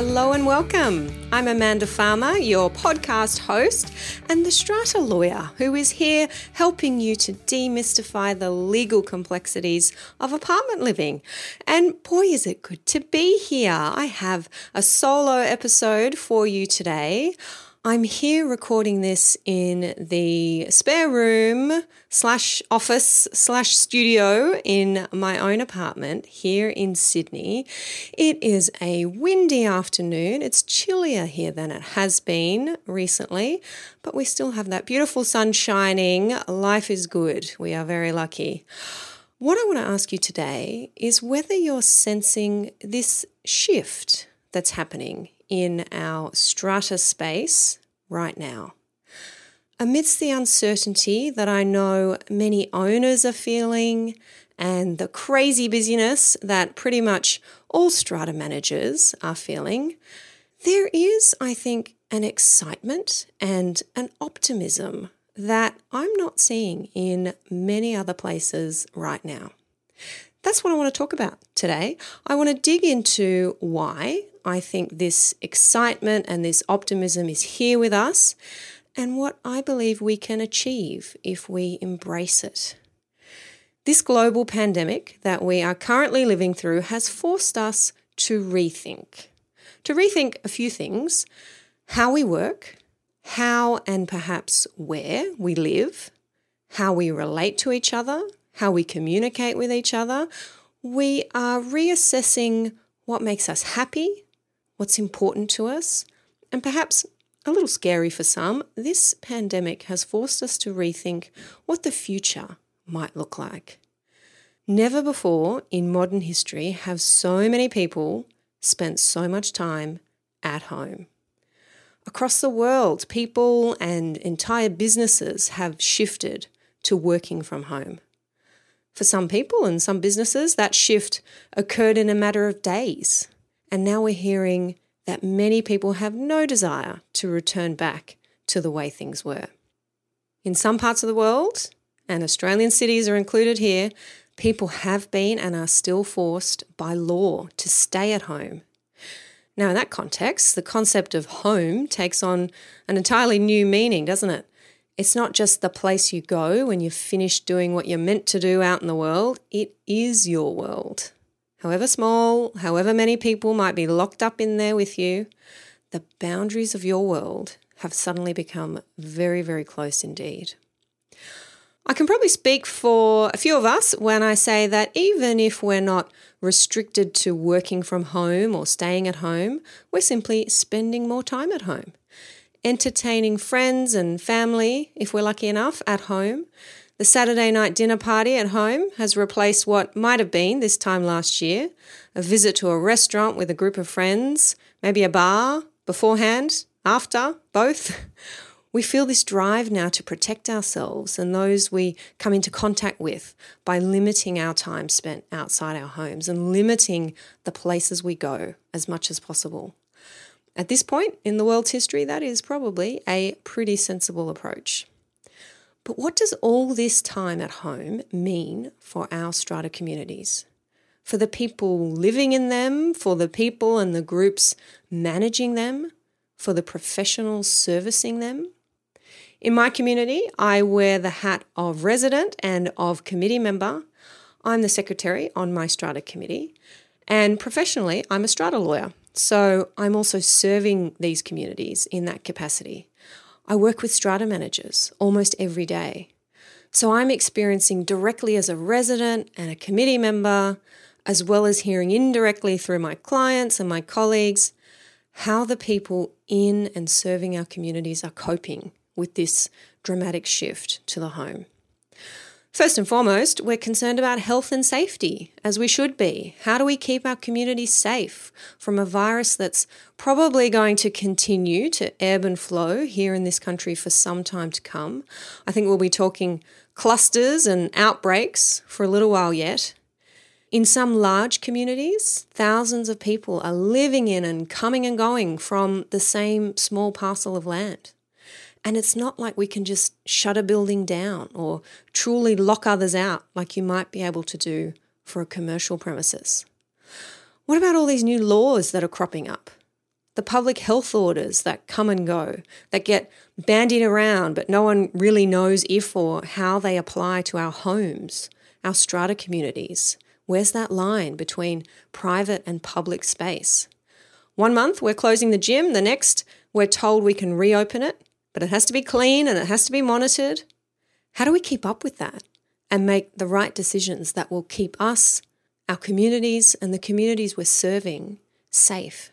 Hello and welcome. I'm Amanda Farmer, your podcast host, and the strata lawyer who is here helping you to demystify the legal complexities of apartment living. And boy, is it good to be here. I have a solo episode for you today. I'm here recording this in the spare room slash office slash studio in my own apartment here in Sydney. It is a windy afternoon. It's chillier here than it has been recently, but we still have that beautiful sun shining. Life is good. We are very lucky. What I want to ask you today is whether you're sensing this shift that's happening in our strata space right now. Amidst the uncertainty that I know many owners are feeling and the crazy busyness that pretty much all strata managers are feeling, there is, I think, an excitement and an optimism that I'm not seeing in many other places right now. That's what I want to talk about today. I want to dig into why I think this excitement and this optimism is here with us and what I believe we can achieve if we embrace it. This global pandemic that we are currently living through has forced us to rethink. To rethink a few things how we work, how and perhaps where we live, how we relate to each other, how we communicate with each other, we are reassessing what makes us happy, what's important to us, and perhaps a little scary for some, this pandemic has forced us to rethink what the future might look like. Never before in modern history have so many people spent so much time at home. Across the world, people and entire businesses have shifted to working from home. For some people and some businesses, that shift occurred in a matter of days. And now we're hearing that many people have no desire to return back to the way things were. In some parts of the world, and Australian cities are included here, people have been and are still forced by law to stay at home. Now, in that context, the concept of home takes on an entirely new meaning, doesn't it? It's not just the place you go when you've finished doing what you're meant to do out in the world, it is your world. However small, however many people might be locked up in there with you, the boundaries of your world have suddenly become very, very close indeed. I can probably speak for a few of us when I say that even if we're not restricted to working from home or staying at home, we're simply spending more time at home entertaining friends and family, if we're lucky enough, at home. The Saturday night dinner party at home has replaced what might have been this time last year a visit to a restaurant with a group of friends, maybe a bar, beforehand, after, both. We feel this drive now to protect ourselves and those we come into contact with by limiting our time spent outside our homes and limiting the places we go as much as possible. At this point in the world's history, that is probably a pretty sensible approach. But what does all this time at home mean for our strata communities? For the people living in them, for the people and the groups managing them, for the professionals servicing them? In my community, I wear the hat of resident and of committee member. I'm the secretary on my strata committee, and professionally, I'm a strata lawyer. So I'm also serving these communities in that capacity. I work with strata managers almost every day. So I'm experiencing directly as a resident and a committee member, as well as hearing indirectly through my clients and my colleagues, how the people in and serving our communities are coping with this dramatic shift to the home. First and foremost, we're concerned about health and safety, as we should be. How do we keep our communities safe from a virus that's probably going to continue to ebb and flow here in this country for some time to come? I think we'll be talking clusters and outbreaks for a little while yet. In some large communities, thousands of people are living in and coming and going from the same small parcel of land. And it's not like we can just shut a building down or truly lock others out like you might be able to do for a commercial premises. What about all these new laws that are cropping up? The public health orders that come and go, that get bandied around, but no one really knows if or how they apply to our homes, our strata communities. Where's that line between private and public space? One month we're closing the gym, the next we're told we can reopen it but it has to be clean and it has to be monitored. How do we keep up with that and make the right decisions that will keep us, our communities, and the communities we're serving safe?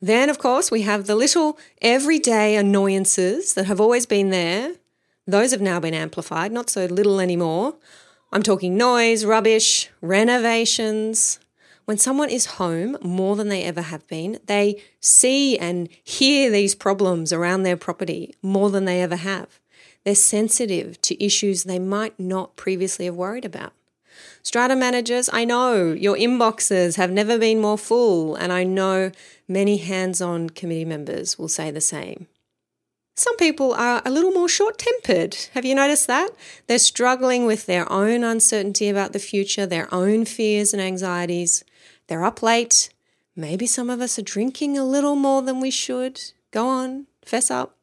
Then, of course, we have the little everyday annoyances that have always been there. Those have now been amplified, not so little anymore. I'm talking noise, rubbish, renovations, when someone is home more than they ever have been, they see and hear these problems around their property more than they ever have. They're sensitive to issues they might not previously have worried about. Strata managers, I know your inboxes have never been more full, and I know many hands on committee members will say the same. Some people are a little more short tempered. Have you noticed that? They're struggling with their own uncertainty about the future, their own fears and anxieties. They're up late. Maybe some of us are drinking a little more than we should. Go on, fess up.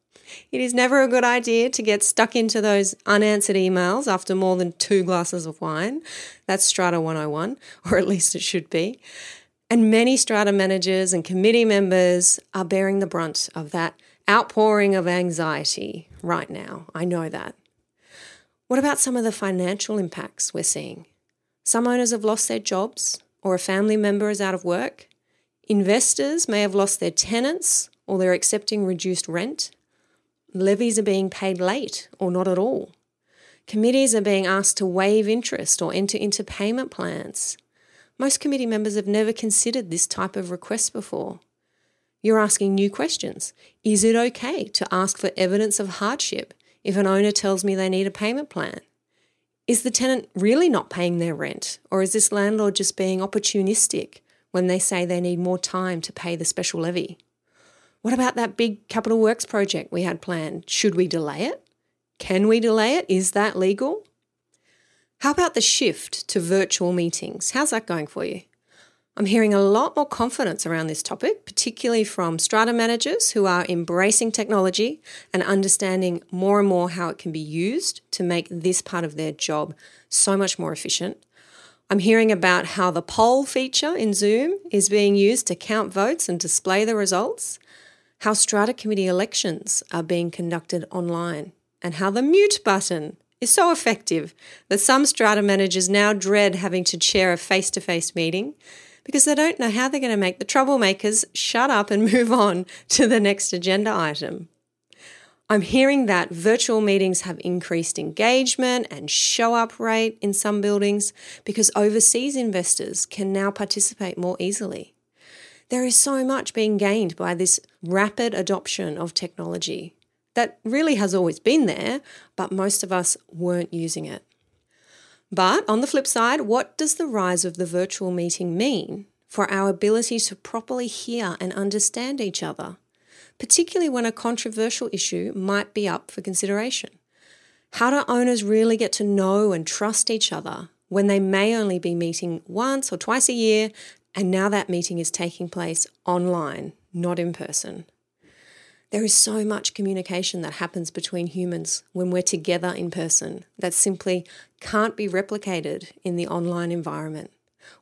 It is never a good idea to get stuck into those unanswered emails after more than two glasses of wine. That's Strata 101, or at least it should be. And many Strata managers and committee members are bearing the brunt of that outpouring of anxiety right now. I know that. What about some of the financial impacts we're seeing? Some owners have lost their jobs, or a family member is out of work. Investors may have lost their tenants or they're accepting reduced rent. Levies are being paid late or not at all. Committees are being asked to waive interest or enter into payment plans. Most committee members have never considered this type of request before. You're asking new questions. Is it okay to ask for evidence of hardship if an owner tells me they need a payment plan? Is the tenant really not paying their rent, or is this landlord just being opportunistic when they say they need more time to pay the special levy? What about that big capital works project we had planned? Should we delay it? Can we delay it? Is that legal? How about the shift to virtual meetings? How's that going for you? I'm hearing a lot more confidence around this topic, particularly from strata managers who are embracing technology and understanding more and more how it can be used to make this part of their job so much more efficient. I'm hearing about how the poll feature in Zoom is being used to count votes and display the results, how strata committee elections are being conducted online, and how the mute button is so effective that some strata managers now dread having to chair a face to face meeting because they don't know how they're going to make the troublemakers shut up and move on to the next agenda item. I'm hearing that virtual meetings have increased engagement and show up rate in some buildings because overseas investors can now participate more easily. There is so much being gained by this rapid adoption of technology that really has always been there, but most of us weren't using it. But on the flip side, what does the rise of the virtual meeting mean for our ability to properly hear and understand each other, particularly when a controversial issue might be up for consideration? How do owners really get to know and trust each other when they may only be meeting once or twice a year and now that meeting is taking place online, not in person? There is so much communication that happens between humans when we're together in person that simply can't be replicated in the online environment.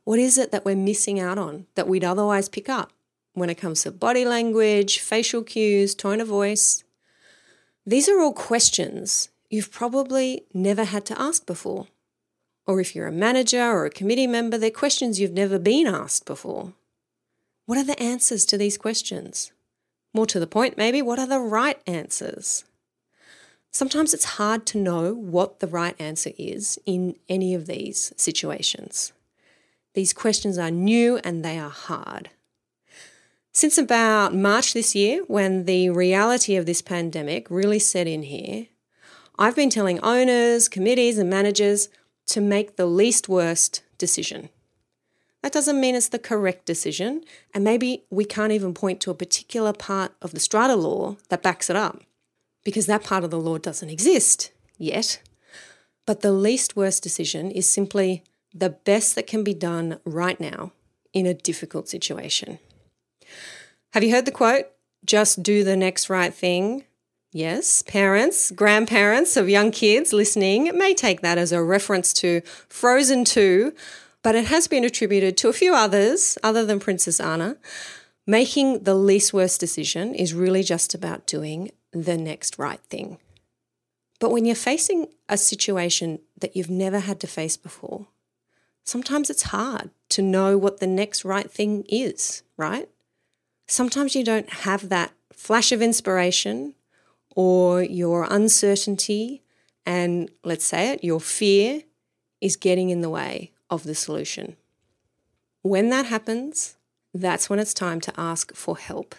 What is it that we're missing out on that we'd otherwise pick up when it comes to body language, facial cues, tone of voice? These are all questions you've probably never had to ask before. Or if you're a manager or a committee member, they're questions you've never been asked before. What are the answers to these questions? More to the point, maybe, what are the right answers? Sometimes it's hard to know what the right answer is in any of these situations. These questions are new and they are hard. Since about March this year, when the reality of this pandemic really set in here, I've been telling owners, committees, and managers to make the least worst decision. That doesn't mean it's the correct decision, and maybe we can't even point to a particular part of the strata law that backs it up, because that part of the law doesn't exist yet. But the least worst decision is simply the best that can be done right now in a difficult situation. Have you heard the quote, just do the next right thing? Yes, parents, grandparents of young kids listening may take that as a reference to Frozen 2, but it has been attributed to a few others other than Princess Anna. Making the least worst decision is really just about doing the next right thing. But when you're facing a situation that you've never had to face before, sometimes it's hard to know what the next right thing is, right? Sometimes you don't have that flash of inspiration or your uncertainty and let's say it, your fear is getting in the way of the solution. When that happens, that's when it's time to ask for help.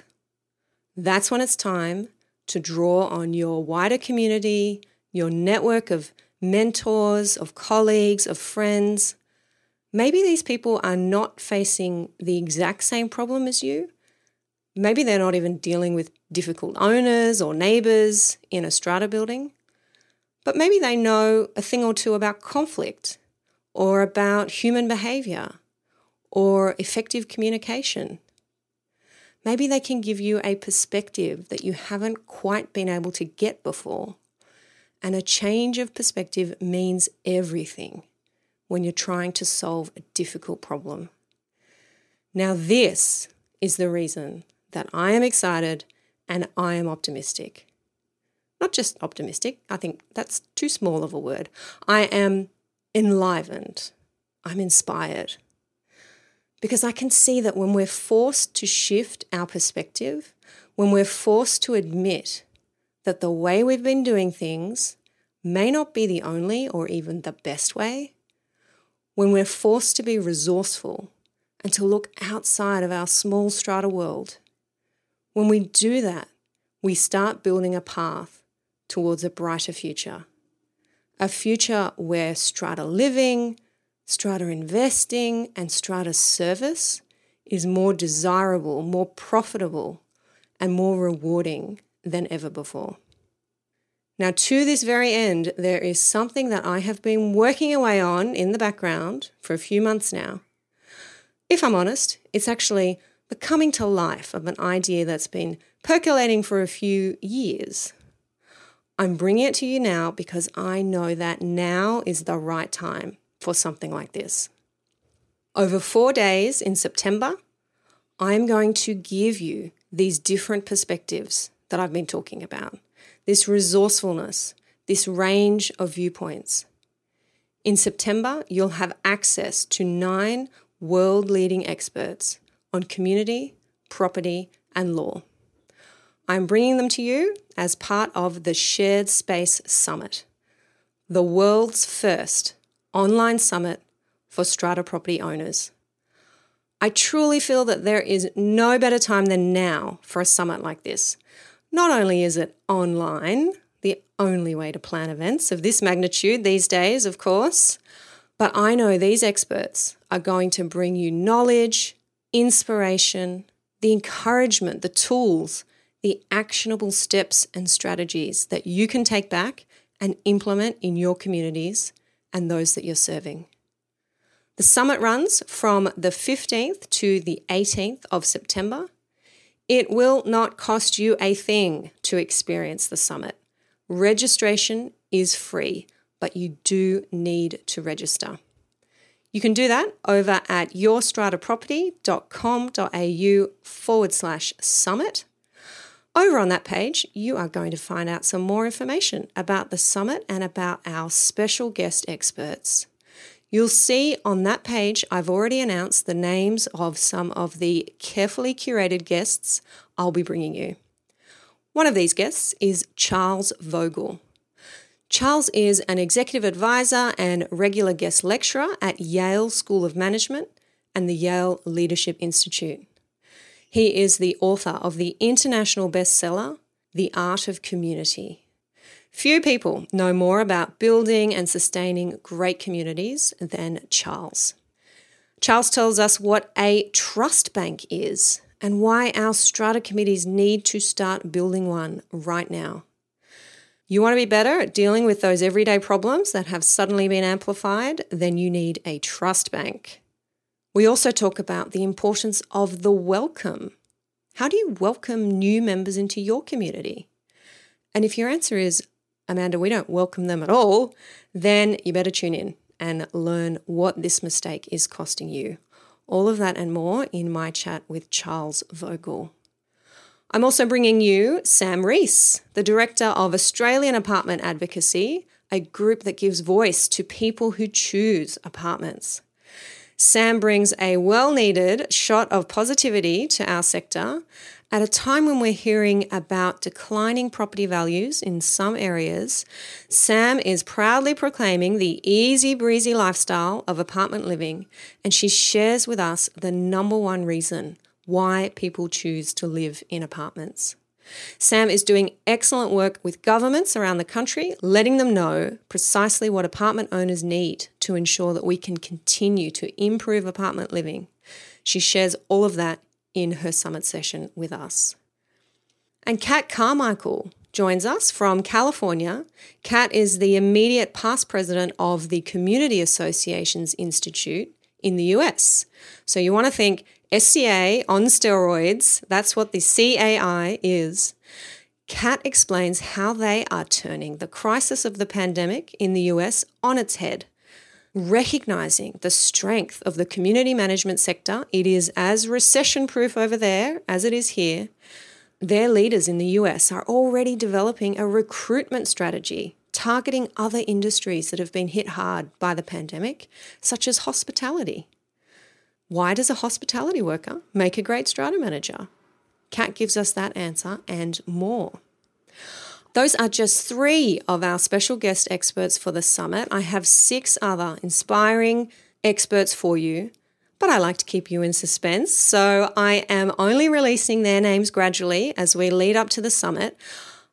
That's when it's time to draw on your wider community, your network of mentors, of colleagues, of friends. Maybe these people are not facing the exact same problem as you. Maybe they're not even dealing with difficult owners or neighbours in a strata building. But maybe they know a thing or two about conflict or about human behaviour or effective communication. Maybe they can give you a perspective that you haven't quite been able to get before. And a change of perspective means everything when you're trying to solve a difficult problem. Now, this is the reason that I am excited and I am optimistic. Not just optimistic, I think that's too small of a word. I am enlivened, I'm inspired. Because I can see that when we're forced to shift our perspective, when we're forced to admit that the way we've been doing things may not be the only or even the best way, when we're forced to be resourceful and to look outside of our small strata world, when we do that, we start building a path towards a brighter future a future where strata living, strata investing, and strata service is more desirable, more profitable, and more rewarding than ever before. Now, to this very end, there is something that I have been working away on in the background for a few months now. If I'm honest, it's actually the coming to life of an idea that's been percolating for a few years. I'm bringing it to you now because I know that now is the right time for something like this. Over four days in September, I'm going to give you these different perspectives that I've been talking about, this resourcefulness, this range of viewpoints. In September, you'll have access to nine world leading experts on community, property, and law. I'm bringing them to you as part of the Shared Space Summit, the world's first online summit for strata property owners. I truly feel that there is no better time than now for a summit like this. Not only is it online, the only way to plan events of this magnitude these days, of course, but I know these experts are going to bring you knowledge, inspiration, the encouragement, the tools the actionable steps and strategies that you can take back and implement in your communities and those that you're serving. The summit runs from the 15th to the 18th of September. It will not cost you a thing to experience the summit. Registration is free, but you do need to register. You can do that over at yourstrataproperty.com.au forward slash summit. Over on that page, you are going to find out some more information about the summit and about our special guest experts. You'll see on that page, I've already announced the names of some of the carefully curated guests I'll be bringing you. One of these guests is Charles Vogl. Charles is an executive advisor and regular guest lecturer at Yale School of Management and the Yale Leadership Institute. He is the author of the international bestseller, The Art of Community. Few people know more about building and sustaining great communities than Charles. Charles tells us what a trust bank is and why our strata committees need to start building one right now. You want to be better at dealing with those everyday problems that have suddenly been amplified? Then you need a trust bank. We also talk about the importance of the welcome. How do you welcome new members into your community? And if your answer is, Amanda, we don't welcome them at all, then you better tune in and learn what this mistake is costing you. All of that and more in my chat with Charles Vogl. I'm also bringing you Sam Reece, the Director of Australian Apartment Advocacy, a group that gives voice to people who choose apartments. Sam brings a well needed shot of positivity to our sector at a time when we're hearing about declining property values in some areas. Sam is proudly proclaiming the easy breezy lifestyle of apartment living, and she shares with us the number one reason why people choose to live in apartments. Sam is doing excellent work with governments around the country, letting them know precisely what apartment owners need to ensure that we can continue to improve apartment living. She shares all of that in her summit session with us. And Kat Carmichael joins us from California. Kat is the immediate past president of the Community Associations Institute in the US. So you want to think SCA on steroids, that's what the CAI is. Kat explains how they are turning the crisis of the pandemic in the US on its head. Recognizing the strength of the community management sector, it is as recession proof over there as it is here. Their leaders in the US are already developing a recruitment strategy targeting other industries that have been hit hard by the pandemic, such as hospitality. Why does a hospitality worker make a great strata manager? Kat gives us that answer and more. Those are just three of our special guest experts for the summit. I have six other inspiring experts for you, but I like to keep you in suspense. So I am only releasing their names gradually as we lead up to the summit.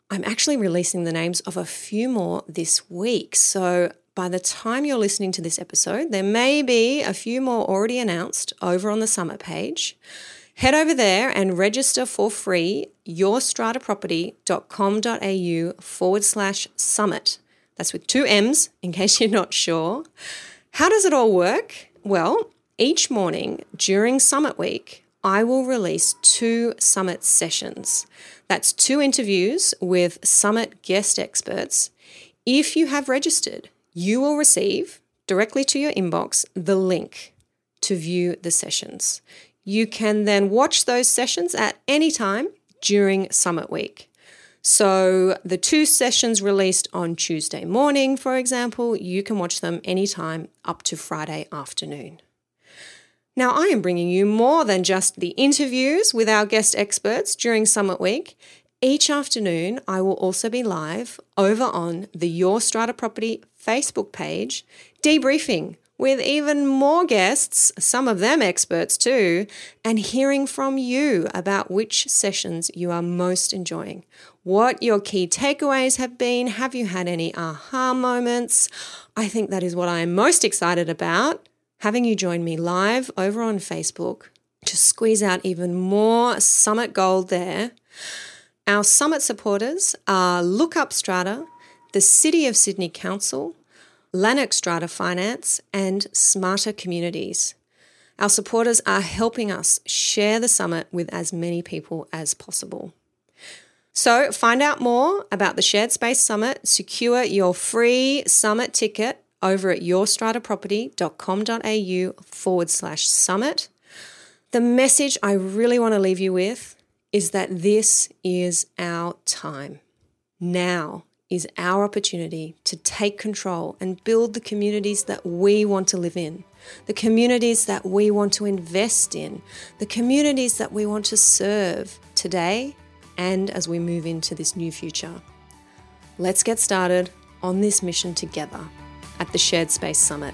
I'm actually releasing the names of a few more this week. So by the time you're listening to this episode, there may be a few more already announced over on the summit page. Head over there and register for free yourstrataproperty.com.au forward slash summit. That's with two M's in case you're not sure. How does it all work? Well, each morning during Summit Week, I will release two Summit sessions. That's two interviews with Summit guest experts. If you have registered, you will receive directly to your inbox the link to view the sessions. You can then watch those sessions at any time during Summit Week. So, the two sessions released on Tuesday morning, for example, you can watch them anytime up to Friday afternoon. Now, I am bringing you more than just the interviews with our guest experts during Summit Week. Each afternoon, I will also be live over on the Your Strata Property Facebook page, debriefing with even more guests, some of them experts too, and hearing from you about which sessions you are most enjoying. What your key takeaways have been. Have you had any aha moments? I think that is what I am most excited about. Having you join me live over on Facebook to squeeze out even more summit gold there. Our summit supporters are Look Up Strata, the City of Sydney Council, Lannock Strata Finance, and Smarter Communities. Our supporters are helping us share the summit with as many people as possible. So, find out more about the Shared Space Summit, secure your free summit ticket over at yourstrataproperty.com.au forward slash summit. The message I really want to leave you with is that this is our time. Now is our opportunity to take control and build the communities that we want to live in, the communities that we want to invest in, the communities that we want to serve today and as we move into this new future. Let's get started. on this mission together at the Shared Space Summit.